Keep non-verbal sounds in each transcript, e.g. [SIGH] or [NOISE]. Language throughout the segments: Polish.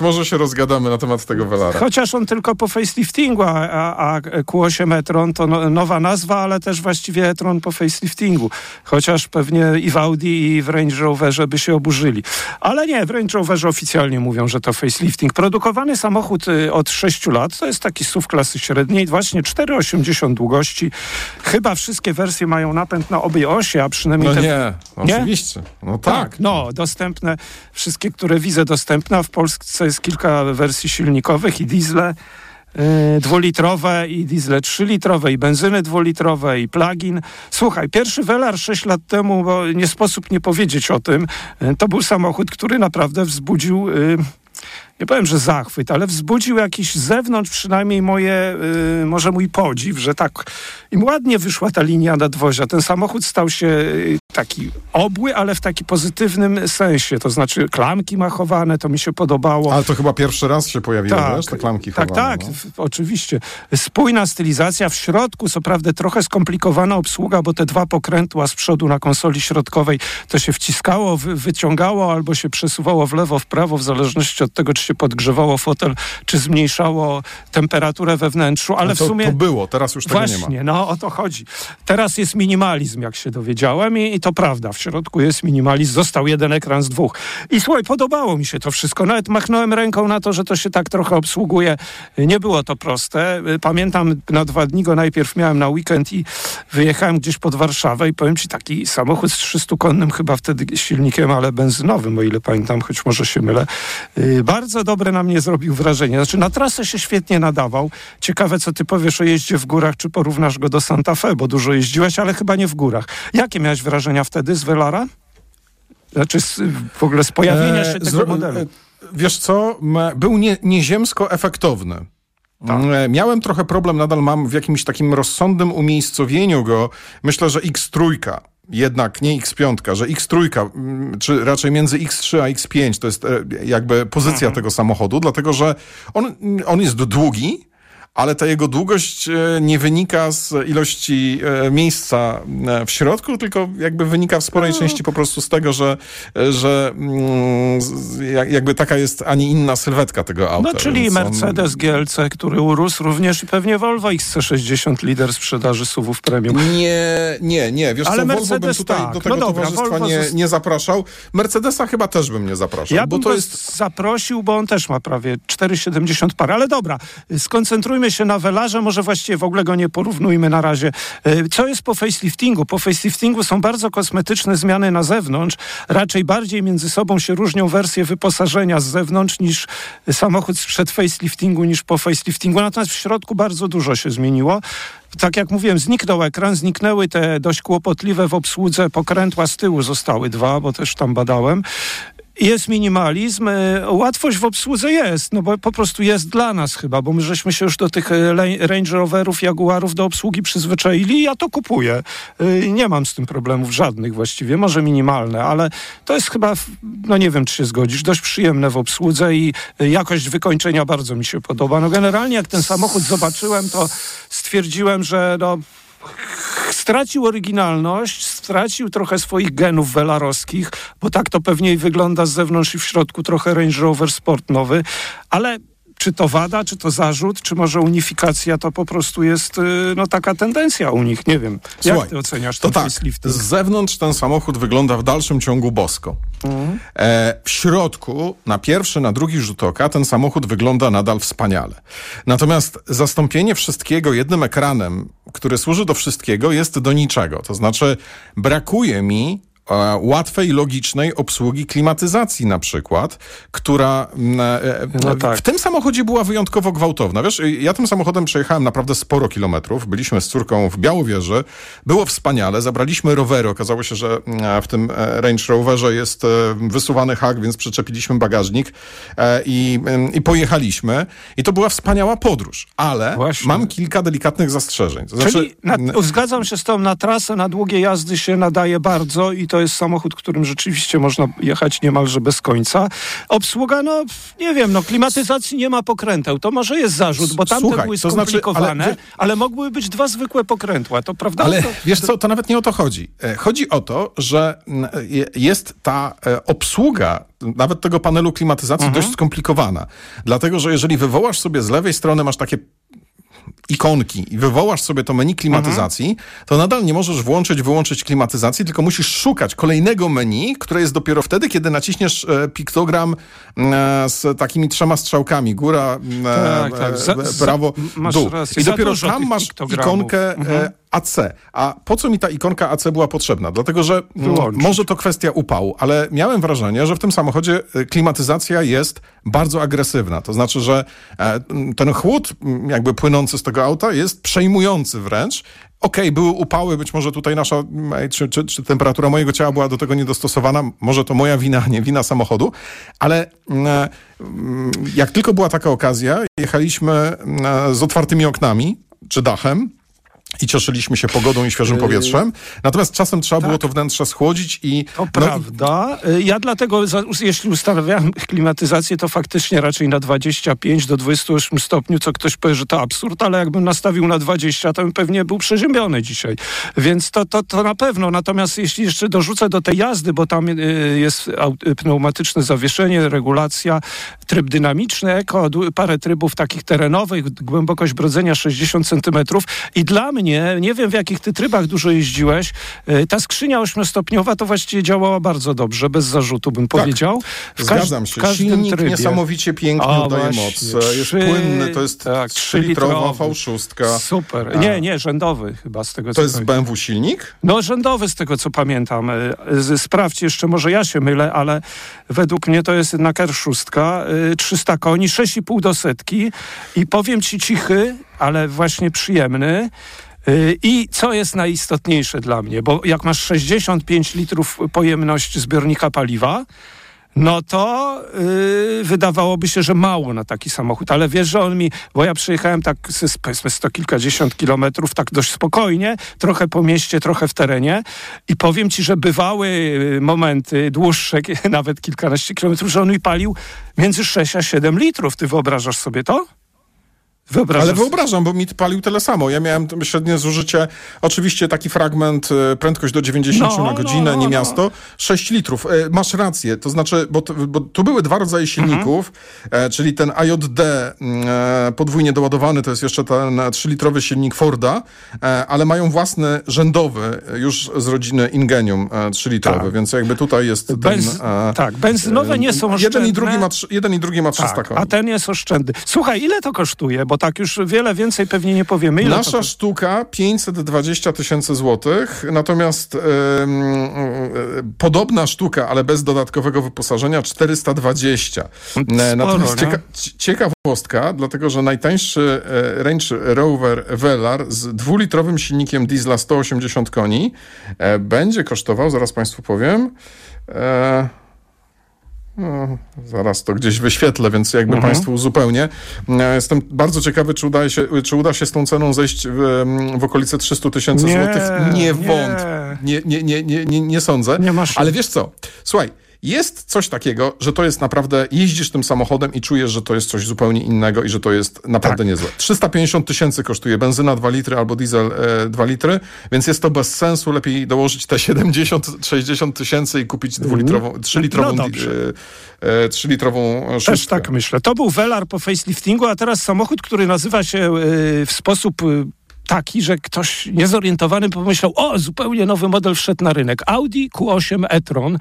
może się rozgadamy na temat tego Velara. Chociaż on tylko po faceliftingu, a, a, a Q8 e-tron to no, nowa nazwa, ale też właściwie e-tron po faceliftingu. Chociaż pewnie i w Audi i w Range Roverze by się oburzyli. Ale nie, w Range Roverze oficjalnie mówią, że to facelifting. Produkowany samochód y, od 6 lat, to jest taki SUV klasy średniej, właśnie 4,80 długości. Chyba wszystkie wersje mają napęd na obie osie, a przynajmniej... No te... nie, Nie? oczywiście. No tak. Tak, no, dostępne, wszystkie, które widzę dostępne, a w Polsce jest kilka wersji silnikowych i diesle yy, dwulitrowe i diesle trzylitrowe i benzyny dwulitrowe i plug-in. Słuchaj, pierwszy Velar 6 lat temu, bo nie sposób nie powiedzieć o tym, yy, to był samochód, który naprawdę wzbudził... Yy, nie powiem, że zachwyt, ale wzbudził jakiś z zewnątrz przynajmniej moje, y, może mój podziw, że tak im ładnie wyszła ta linia nadwozia. Ten samochód stał się y, taki obły, ale w taki pozytywnym sensie. To znaczy klamki ma chowane, to mi się podobało. Ale to chyba pierwszy raz się pojawiły, wiesz, te klamki tak, chowane, tak, no. w- oczywiście. Spójna stylizacja w środku, co prawda trochę skomplikowana obsługa, bo te dwa pokrętła z przodu na konsoli środkowej to się wciskało, wy, wyciągało albo się przesuwało w lewo, w prawo, w zależności od tego, czy się podgrzewało fotel, czy zmniejszało temperaturę we wnętrzu, ale No to, w sumie... to było, teraz już tego nie ma. Właśnie, no o to chodzi. Teraz jest minimalizm, jak się dowiedziałem i, i to prawda. W środku jest minimalizm. Został jeden ekran z dwóch. I słuchaj, podobało mi się to wszystko. Nawet machnąłem ręką na to, że to się tak trochę obsługuje. Nie było to proste. Pamiętam, na dwa dni go najpierw miałem na weekend i wyjechałem gdzieś pod Warszawę i powiem ci, taki samochód z 300-konnym chyba wtedy silnikiem, ale benzynowym, o ile pamiętam, choć może się mylę. Yy, Bardzo dobre na mnie zrobił wrażenie. Znaczy na trasę się świetnie nadawał. Ciekawe, co ty powiesz o jeździe w górach, czy porównasz go do Santa Fe, bo dużo jeździłeś, ale chyba nie w górach. Jakie miałeś wrażenia wtedy z Velara? Znaczy z, w ogóle z pojawienia E, się tego zro- modelu. e, Wiesz co, był nie, nieziemsko efektowny. Tak. E, Miałem trochę problem, nadal mam w jakimś takim rozsądnym umiejscowieniu go. Myślę, że X3, jednak nie X5, że X3, mm, czy raczej między X3 a X5 to jest e, jakby pozycja Mhm. tego samochodu, dlatego że on, on jest długi, ale ta jego długość e, nie wynika z ilości e, miejsca e, w środku, tylko jakby wynika w sporej części po prostu z tego, że, że mm, jakby taka jest, a nie inna sylwetka tego auta. No, czyli on- Mercedes GLC, który urósł również i pewnie Volvo XC60, lider sprzedaży SUVów premium. Nie, nie, nie. Wiesz Ale co, Volvo bym Mercedes tutaj tak. do tego No dobra, towarzystwa nie, nie zapraszał. Mercedesa chyba też bym nie zapraszał, Ja bo to jest... zaprosił, bo on też ma prawie 4,70 par. Ale dobra, skoncentrujmy się na Velarze, może właściwie w ogóle go nie porównujmy na razie. E, Co jest po faceliftingu? Po faceliftingu są bardzo kosmetyczne zmiany na zewnątrz. Raczej bardziej między sobą się różnią wersje wyposażenia z zewnątrz niż samochód sprzed faceliftingu niż po faceliftingu. Natomiast w środku bardzo dużo się zmieniło. Tak jak mówiłem, zniknął ekran, zniknęły te dość kłopotliwe w obsłudze pokrętła z tyłu, zostały dwa, bo też tam badałem. Jest minimalizm, e, łatwość w obsłudze jest, no bo po prostu jest dla nas chyba, bo my żeśmy się już do tych e, Range Roverów, Jaguarów do obsługi przyzwyczaili i ja to kupuję. E, Nie mam z tym problemów żadnych właściwie, może minimalne, ale to jest chyba, no nie wiem czy się zgodzisz, dość przyjemne w obsłudze i jakość wykończenia bardzo mi się podoba. No generalnie jak ten samochód zobaczyłem, to stwierdziłem, że no stracił oryginalność, stracił trochę swoich genów welarowskich, bo tak to pewnie wygląda z zewnątrz i w środku trochę Range Rover Sport nowy, ale czy to wada, czy to zarzut, czy może unifikacja, to po prostu jest y, no, taka tendencja u nich, nie wiem. Jak Słuchaj, ty oceniasz To ten tak, facelifting? z zewnątrz ten samochód wygląda w dalszym ciągu bosko. Mhm. E, w środku, na pierwszy, na drugi rzut oka, ten samochód wygląda nadal wspaniale. Natomiast zastąpienie wszystkiego jednym ekranem, który służy do wszystkiego, jest do niczego. To znaczy, brakuje mi łatwej, logicznej obsługi klimatyzacji na przykład, która mm, e, No tak. w tym samochodzie była wyjątkowo gwałtowna. Wiesz, ja tym samochodem przejechałem naprawdę sporo kilometrów. Byliśmy z córką w Białowieży. Było wspaniale. Zabraliśmy rowery. Okazało się, że e, w tym e, Range Roverze jest e, wysuwany hak, więc przyczepiliśmy bagażnik e, i, em, i pojechaliśmy. I to była wspaniała podróż. Ale Właśnie. mam kilka delikatnych zastrzeżeń. To znaczy, Czyli na, zgadzam się z tą, na trasę, na długie jazdy się nadaje bardzo i to jest samochód, którym rzeczywiście można jechać niemalże bez końca. Obsługa, no nie wiem, no klimatyzacji nie ma pokręteł. To może jest zarzut, bo tamte Słuchaj, były to znaczy, skomplikowane, ale- ale, mogłyby być dwa zwykłe pokrętła, to prawda? Ale to, wiesz co, to nawet nie o to chodzi. E, Chodzi o to, że je- jest ta e, obsługa nawet tego panelu klimatyzacji dość skomplikowana. Dlatego, że jeżeli wywołasz sobie z lewej strony, masz takie ikonki i wywołasz sobie to menu klimatyzacji, to nadal nie możesz włączyć, wyłączyć klimatyzacji, tylko musisz szukać kolejnego menu, które jest dopiero wtedy, kiedy naciśniesz e, piktogram e, z takimi trzema strzałkami. Góra, e, Tak, tak. e, Za- za- prawo, masz dół. rację. I Za dopiero tam masz ikonkę e, AC. A po co mi ta ikonka AC była potrzebna? Dlatego, że mm, Wyłączyć. może to kwestia upału, ale miałem wrażenie, że w tym samochodzie e, klimatyzacja jest bardzo agresywna. To znaczy, że e, ten chłód m, jakby płynący z tego auta jest przejmujący wręcz. Okej, były upały, być może tutaj nasza, m, czy, czy, czy temperatura mojego ciała była do tego niedostosowana, może to moja wina, nie wina samochodu, ale mm, e, mm, jak tylko była taka okazja, jechaliśmy mm, z otwartymi oknami, czy dachem, i cieszyliśmy się pogodą i świeżym powietrzem. Natomiast czasem trzeba było to wnętrze schłodzić i... To no, prawda. Y, Ja dlatego, za- jeśli ustawiam [LAUGHS] klimatyzację, to faktycznie raczej na 25 do 28 stopni, co ktoś powie, że to absurd, ale jakbym nastawił na 20, to bym pewnie był przeziębiony dzisiaj. Więc to, to, to na pewno. Natomiast jeśli jeszcze dorzucę do tej jazdy, bo tam y, jest y, pneumatyczne zawieszenie, regulacja, tryb dynamiczny, eko, parę trybów takich terenowych, głębokość brodzenia 60 centymetrów i dla mnie, nie wiem w jakich ty trybach dużo jeździłeś, y, ta skrzynia ośmiostopniowa to właściwie działała bardzo dobrze, bez zarzutu bym powiedział. W każ- Zgadzam się. w każdym Silnik trybie. niesamowicie pięknie właśnie. moc. Jest Trzy- płynny, to jest tak, 3-litrowa trzylitrowy. V6. Super. Nie, nie, rzędowy chyba z tego To co jest pamiętam. BMW silnik? No rzędowy z tego co pamiętam. Z- Sprawdź jeszcze, może ja się mylę, ale według mnie to jest jednak R6, y, 300 koni, 6,5 do setki i powiem ci cichy, ale właśnie przyjemny. I co jest najistotniejsze dla mnie, bo jak masz 65 litrów pojemność zbiornika paliwa, no to yy, wydawałoby się, że mało na taki samochód, ale wiesz, że on mi, bo ja przyjechałem tak powiedzmy sto kilkadziesiąt kilometrów, tak dość spokojnie, trochę po mieście, trochę w terenie i powiem ci, że bywały y, momenty dłuższe, [LAUGHS] nawet kilkanaście kilometrów, że on mi palił między 6 a 7 litrów. Ty wyobrażasz sobie to? Wyobrażasz Ale wyobrażam, bo mi palił tyle samo. Ja miałem średnie zużycie, oczywiście taki fragment, e, prędkość do 90 No, na no, godzinę, no, nie no. miasto, 6 litrów. E, Masz rację, to znaczy, bo, bo tu były dwa rodzaje silników, Mhm. e, czyli ten AJD podwójnie doładowany, to jest jeszcze ten 3-litrowy silnik Forda, ale mają własny rzędowy, już z rodziny Ingenium e, 3-litrowy, Tak. więc jakby tutaj jest ten... Benz, e, tak, benzynowe nie są oszczędne. jeden i, drugi ma, jeden i drugi ma 300 tak, a ten jest oszczędny. Słuchaj, ile to kosztuje? Bo tak już wiele więcej pewnie nie powiemy. Ile to Nasza sztuka 520 tysięcy złotych, natomiast ym, y, podobna sztuka, ale bez dodatkowego wyposażenia 420. E, Natomiast cieka ci- ciekawostka, dlatego że najtańszy e, Range Rover Velar z dwulitrowym silnikiem diesla 180 koni będzie kosztował, zaraz Państwu powiem, e, no, zaraz to gdzieś wyświetlę, więc jakby Mhm. Państwu uzupełnię. E, Jestem bardzo ciekawy, czy uda, się, czy uda się z tą ceną zejść w, w okolice 300 tysięcy złotych. Nie, nie. wątpię. Nie, nie, nie, nie, nie, nie sądzę. Nie masz- Ale wiesz co? Słuchaj, jest coś takiego, że to jest naprawdę, jeździsz tym samochodem i czujesz, że to jest coś zupełnie innego i że to jest naprawdę Tak. niezłe. 350 tysięcy kosztuje benzyna 2 litry albo diesel e, 2 litry, więc jest to bez sensu. Lepiej dołożyć te 70-60 tysięcy i kupić dwulitrową, 3-litrową, No dobrze. e, e, 3-litrową Też szóstkę. tak myślę. To był Velar po faceliftingu, a teraz samochód, który nazywa się y, w sposób taki, że ktoś niezorientowany pomyślał, o, zupełnie nowy model wszedł na rynek. Audi Q8 e-tron.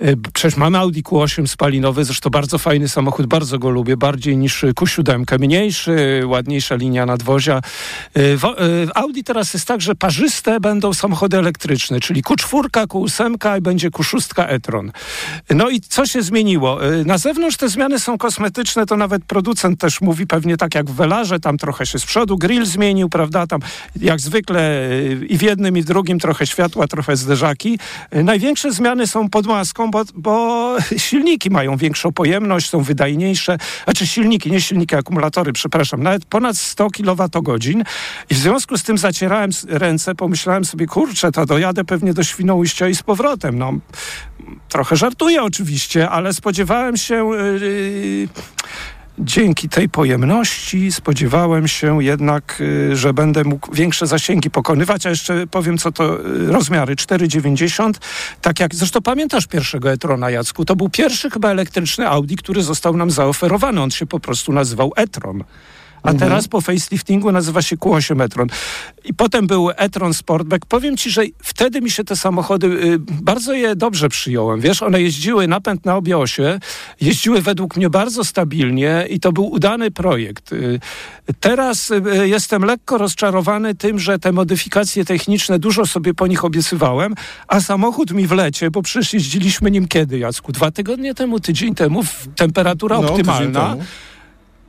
Y, Przecież mamy Audi Q8 spalinowy, zresztą bardzo fajny samochód, bardzo go lubię, bardziej niż Q7. Mniejszy, ładniejsza linia nadwozia. Y, wo- y, Audi teraz jest tak, że parzyste będą samochody elektryczne, czyli Q4, Q8 i będzie Q6 e-tron. No i co się zmieniło? Na zewnątrz te zmiany są kosmetyczne, to nawet producent też mówi pewnie tak jak w Velarze, tam trochę się z przodu grill zmienił, prawda, tam jak zwykle i w jednym i w drugim trochę światła, trochę zderzaki. Największe zmiany są pod maską, taką, bo, bo [LAUGHS] silniki mają większą pojemność, są wydajniejsze, znaczy silniki, nie silniki, akumulatory, przepraszam, nawet ponad 100 kWh i w związku z tym zacierałem ręce, pomyślałem sobie, kurczę, to dojadę pewnie do Świnoujścia i z powrotem. No, trochę żartuję oczywiście, ale spodziewałem się... Yy, dzięki tej pojemności spodziewałem się jednak, y, że będę mógł większe zasięgi pokonywać, a jeszcze powiem, co to y, rozmiary 4,90. Tak jak, zresztą pamiętasz pierwszego e-trona, Jacku? To był pierwszy chyba elektryczny Audi, który został nam zaoferowany. On się po prostu nazywał e-tron a mhm. teraz po faceliftingu nazywa się Q8 e-tron. I potem był e-tron Sportback. Powiem ci, że wtedy mi się te samochody, y, bardzo je dobrze przyjąłem. Wiesz, one jeździły napęd na obie osie, jeździły według mnie bardzo stabilnie i to był udany projekt. Y, teraz y, jestem lekko rozczarowany tym, że te modyfikacje techniczne, dużo sobie po nich obiecywałem, a samochód mi wlecie, bo przecież jeździliśmy nim kiedy, Jacku? Dwa tygodnie temu, tydzień temu, temperatura no, optymalna.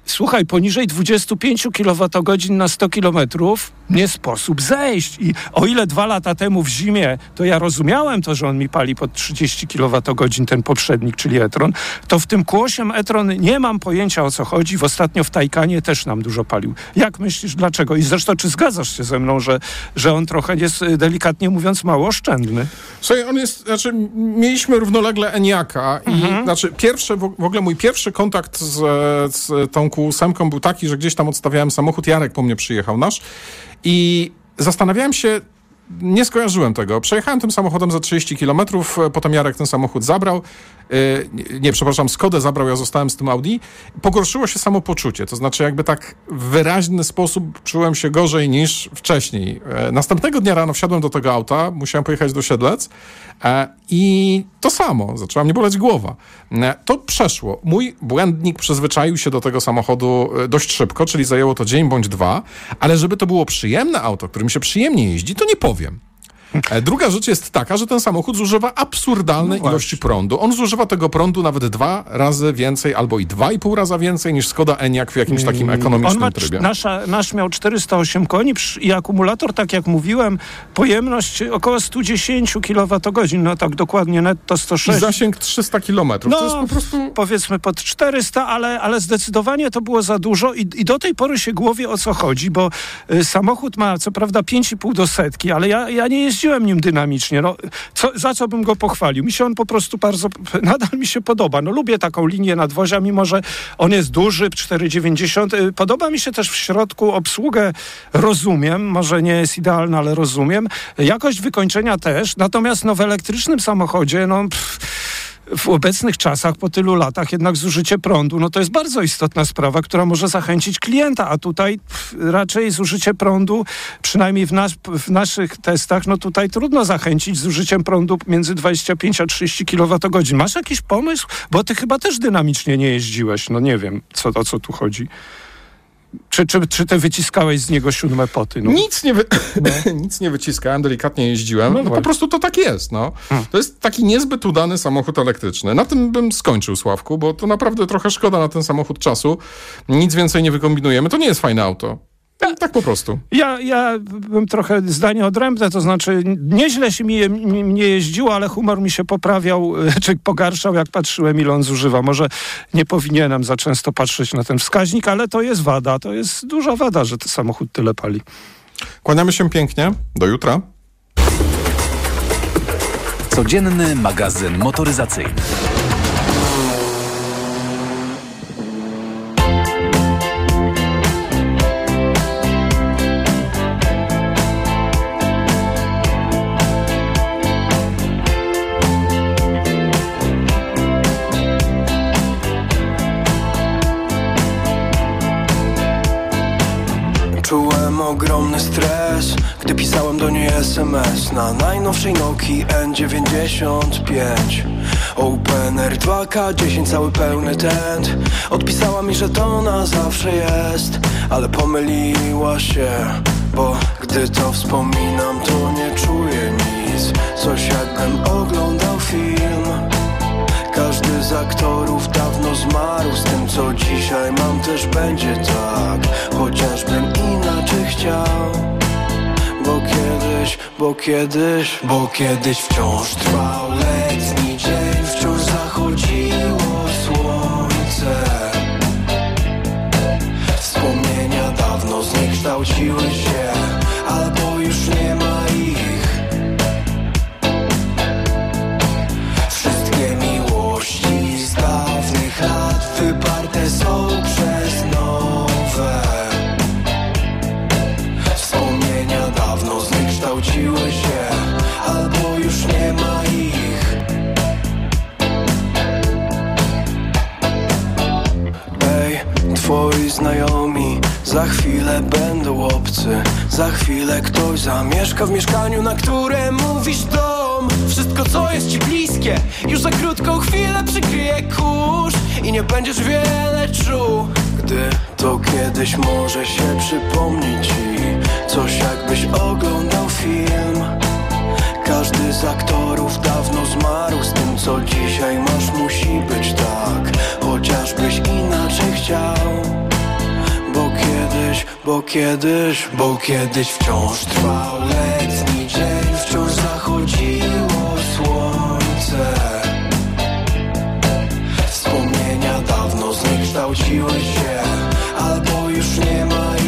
Słuchaj, poniżej 25 kWh na 100 km nie sposób zejść. I o ile dwa lata temu w zimie to ja rozumiałem to, że on mi pali pod 30 kWh ten poprzednik, czyli e-tron, to w tym Q8 e-tron nie mam pojęcia o co chodzi. W ostatnio w Tajkanie też nam dużo palił. Jak myślisz, dlaczego? I zresztą, czy zgadzasz się ze mną, że, że on trochę jest y, delikatnie mówiąc mało oszczędny? Słuchaj, on jest, znaczy mieliśmy równolegle Eniaka i mhm. znaczy pierwszy, w ogóle mój pierwszy kontakt z, z tą Q8 był taki, że gdzieś tam odstawiałem samochód, Jarek po mnie przyjechał nasz. I zastanawiałem się, nie skojarzyłem tego. Przejechałem tym samochodem za 30 km, potem Jarek ten samochód zabrał. Yy, nie, przepraszam, Skodę zabrał, ja zostałem z tym Audi. Pogorszyło się samopoczucie, to znaczy jakby tak w wyraźny sposób czułem się gorzej niż wcześniej. Yy, następnego dnia rano wsiadłem do tego auta, musiałem pojechać do Siedlec i to samo, zaczęła mnie boleć głowa. To przeszło. Mój błędnik przyzwyczaił się do tego samochodu dość szybko, czyli zajęło to dzień bądź dwa, ale żeby to było przyjemne auto, którym się przyjemnie jeździ, to nie powiem. E, druga rzecz jest taka, że ten samochód zużywa absurdalne no ilości prądu. On zużywa tego prądu nawet dwa razy więcej albo i dwa i pół raza więcej niż Skoda Enyaq w jakimś takim mm, ekonomicznym ma, trybie. Nasza, nasz miał 408 koni i akumulator, tak jak mówiłem, pojemność około 110 kWh, no tak dokładnie netto 106. I zasięg 300 km. No, to jest po prostu... powiedzmy pod 400, ale, ale zdecydowanie to było za dużo i, i do tej pory się głowie o co chodzi, bo y, samochód ma co prawda 5,5 do setki, ale ja, ja nie jeździłem jeździłem nim dynamicznie. No, co, za co bym go pochwalił? Mi się on po prostu bardzo, [LAUGHS] nadal mi się podoba. No, lubię taką linię nadwozia, mimo że on jest duży, 4,90. Y, podoba mi się też w środku obsługę, rozumiem, może nie jest idealna, ale rozumiem. Jakość wykończenia też, natomiast no, w elektrycznym samochodzie, no... Pff, w obecnych czasach, po tylu latach, jednak zużycie prądu, no to jest bardzo istotna sprawa, która może zachęcić klienta, a tutaj raczej zużycie prądu, przynajmniej w, nas, w naszych testach, no tutaj trudno zachęcić zużyciem prądu między 25 a 30 kWh. Masz jakiś pomysł? Bo ty chyba też dynamicznie nie jeździłeś, no nie wiem, co, o co tu chodzi. Czy, czy, czy ty wyciskałeś z niego siódme poty? No? Nic, nie wy... no. [LAUGHS] Nic nie wyciskałem, delikatnie jeździłem. No, no po prostu to tak jest. No. Hmm. To jest taki niezbyt udany samochód elektryczny. Na tym bym skończył, Sławku, bo to naprawdę trochę szkoda na ten samochód czasu. Nic więcej nie wykombinujemy. To nie jest fajne auto. Tak, tak po prostu. Ja, ja bym trochę zdanie odrębne, to znaczy nieźle się mi, mi, mnie jeździło, ale humor mi się poprawiał, czy pogarszał, jak patrzyłem, ile on zużywa. Może nie powinienem za często patrzeć na ten wskaźnik, ale to jest wada, to jest duża wada, że ten samochód tyle pali. Kłaniamy się pięknie. Do jutra. Codzienny magazyn motoryzacyjny. Ogromny stres. Gdy pisałem do niej SMS Na najnowszej Nokii N95 Opener 2K10 cały pełny tent. Odpisała mi, że to na zawsze jest Ale pomyliła się Bo gdy to wspominam to nie czuję nic. Coś jakbym oglądał film. Każdy z aktorów dawno zmarł Z tym co dzisiaj mam też będzie tak. Chociażbym chciał. Bo kiedyś, bo kiedyś, bo kiedyś wciąż trwał letni dzień Wciąż zachodziło słońce. Wspomnienia dawno zniekształciły się. Zamieszka w mieszkaniu, na które mówisz dom. Wszystko co jest ci bliskie już za krótką chwilę przykryje kurz. I nie będziesz wiele czuł Gdy to kiedyś może się przypomnieć ci Coś jakbyś oglądał film. Każdy z aktorów dawno zmarł Z tym co dzisiaj masz musi być tak. Chociażbyś inaczej chciał bo kiedyś, bo kiedyś wciąż trwał letni dzień Wciąż zachodziło słońce. Wspomnienia dawno zniekształciły się Albo już nie ma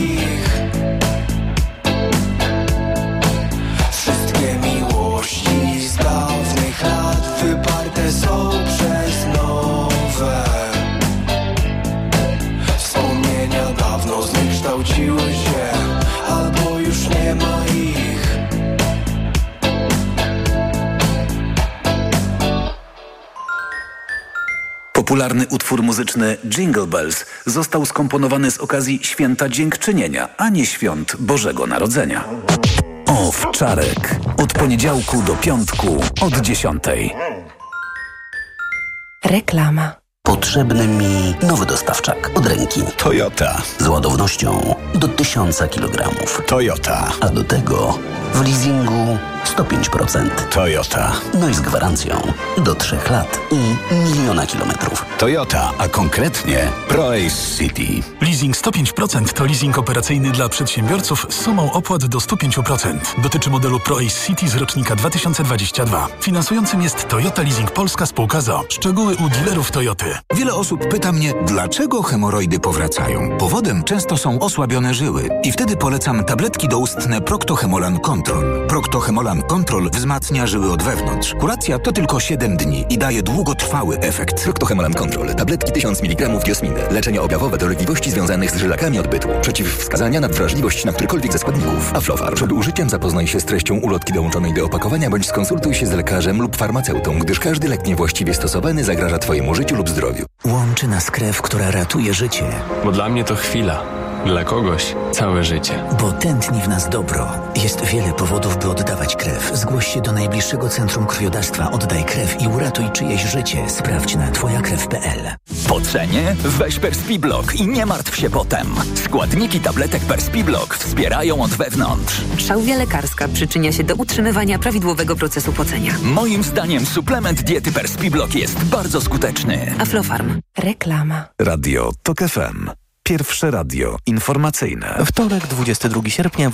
Popularny utwór muzyczny Jingle Bells został skomponowany z okazji Święta Dziękczynienia, a nie Świąt Bożego Narodzenia. Owczarek. Od poniedziałku do piątku od dziesiątej. Reklama. Potrzebny mi nowy dostawczak od ręki. Toyota. Z ładownością do 1000 kg. Toyota. A do tego w leasingu 105%. Toyota. No i z gwarancją do 3 lat i miliona kilometrów. Toyota, a konkretnie ProAce City. Leasing 105% to leasing operacyjny dla przedsiębiorców z sumą opłat do 105%. Dotyczy modelu ProAce City z rocznika 2022. Finansującym jest Toyota Leasing Polska Spółka ZO. Szczegóły u dealerów Toyoty. Wiele osób pyta mnie, dlaczego hemoroidy powracają. Powodem często są osłabione żyły i wtedy polecam tabletki doustne Proctohemolan Control. Proctohemolan Control wzmacnia żyły od wewnątrz. Kuracja to tylko 7 dni i daje długotrwały efekt. Proctohemolan Control. Tabletki 1000 mg diosminy. Leczenie objawowe dolegliwości związanych z żylakami odbytu. Przeciwwskazania na wrażliwość na którykolwiek ze składników. Aflofarm. Przed użyciem zapoznaj się z treścią ulotki dołączonej do opakowania bądź skonsultuj się z lekarzem lub farmaceutą, gdyż każdy lek niewłaściwie stosowany zagraża Twojemu życiu lub zdrowiu. Łączy nas krew, która ratuje życie. Bo dla mnie to chwila. Dla kogoś całe życie. Bo tętni w nas dobro. Jest wiele powodów, by oddawać krew. Zgłoś się do najbliższego centrum krwiodawstwa. Oddaj krew i uratuj czyjeś życie. Sprawdź na twojakrew.pl. Po cenie? Weź Perspiblok i nie martw się potem. Składniki tabletek Perspiblok wspierają od wewnątrz. Szałwia lekarska przyczynia się do utrzymywania prawidłowego procesu pocenia. Moim zdaniem suplement diety Perspiblok jest bardzo skuteczny. Aflofarm. Reklama. Radio TOK FM. Pierwsze radio informacyjne. Wtorek, 22 sierpnia.